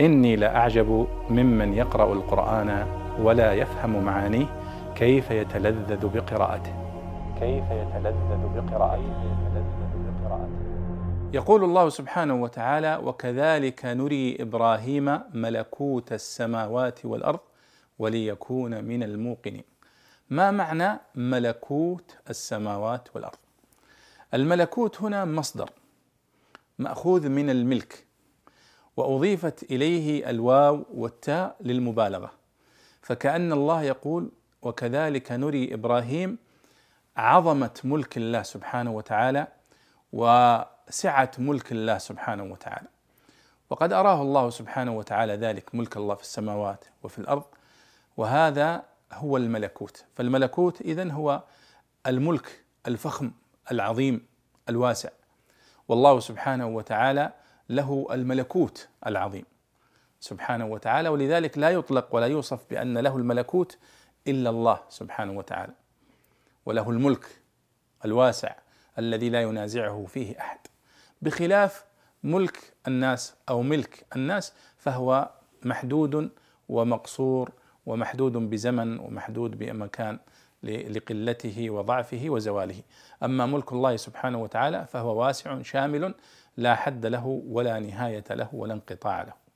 إني لأعجب ممن يقرأ القرآن ولا يفهم معانيه كيف يتلذذ بقراءته. كيف يتلذذ بقراءته. يقول الله سبحانه وتعالى وكذلك نري إبراهيم ملكوت السماوات والأرض وليكون من الموقنين. ما معنى ملكوت السماوات والأرض؟ الملكوت هنا مصدر مأخوذ من الملك. وأضيفت إليه الواو والتاء للمبالغة. فكأن الله يقول وكذلك نري إبراهيم عظمة ملك الله سبحانه وتعالى وسعة ملك الله سبحانه وتعالى. وقد أراه الله سبحانه وتعالى ذلك ملك الله في السماوات وفي الأرض وهذا هو الملكوت. فالملكوت إذن هو الملك الفخم العظيم الواسع. والله سبحانه وتعالى له الملكوت العظيم. سبحانه وتعالى ولذلك لا يطلق ولا يوصف بأن له الملكوت إلا الله سبحانه وتعالى. وله الملك الواسع الذي لا ينازعه فيه أحد. بخلاف ملك الناس أو ملك الناس فهو محدود ومقصور ومحدود بزمن ومحدود بمكان لقلته وضعفه وزواله. أما ملك الله سبحانه وتعالى فهو واسع شامل لا حد له ولا نهاية له ولا انقطاع له.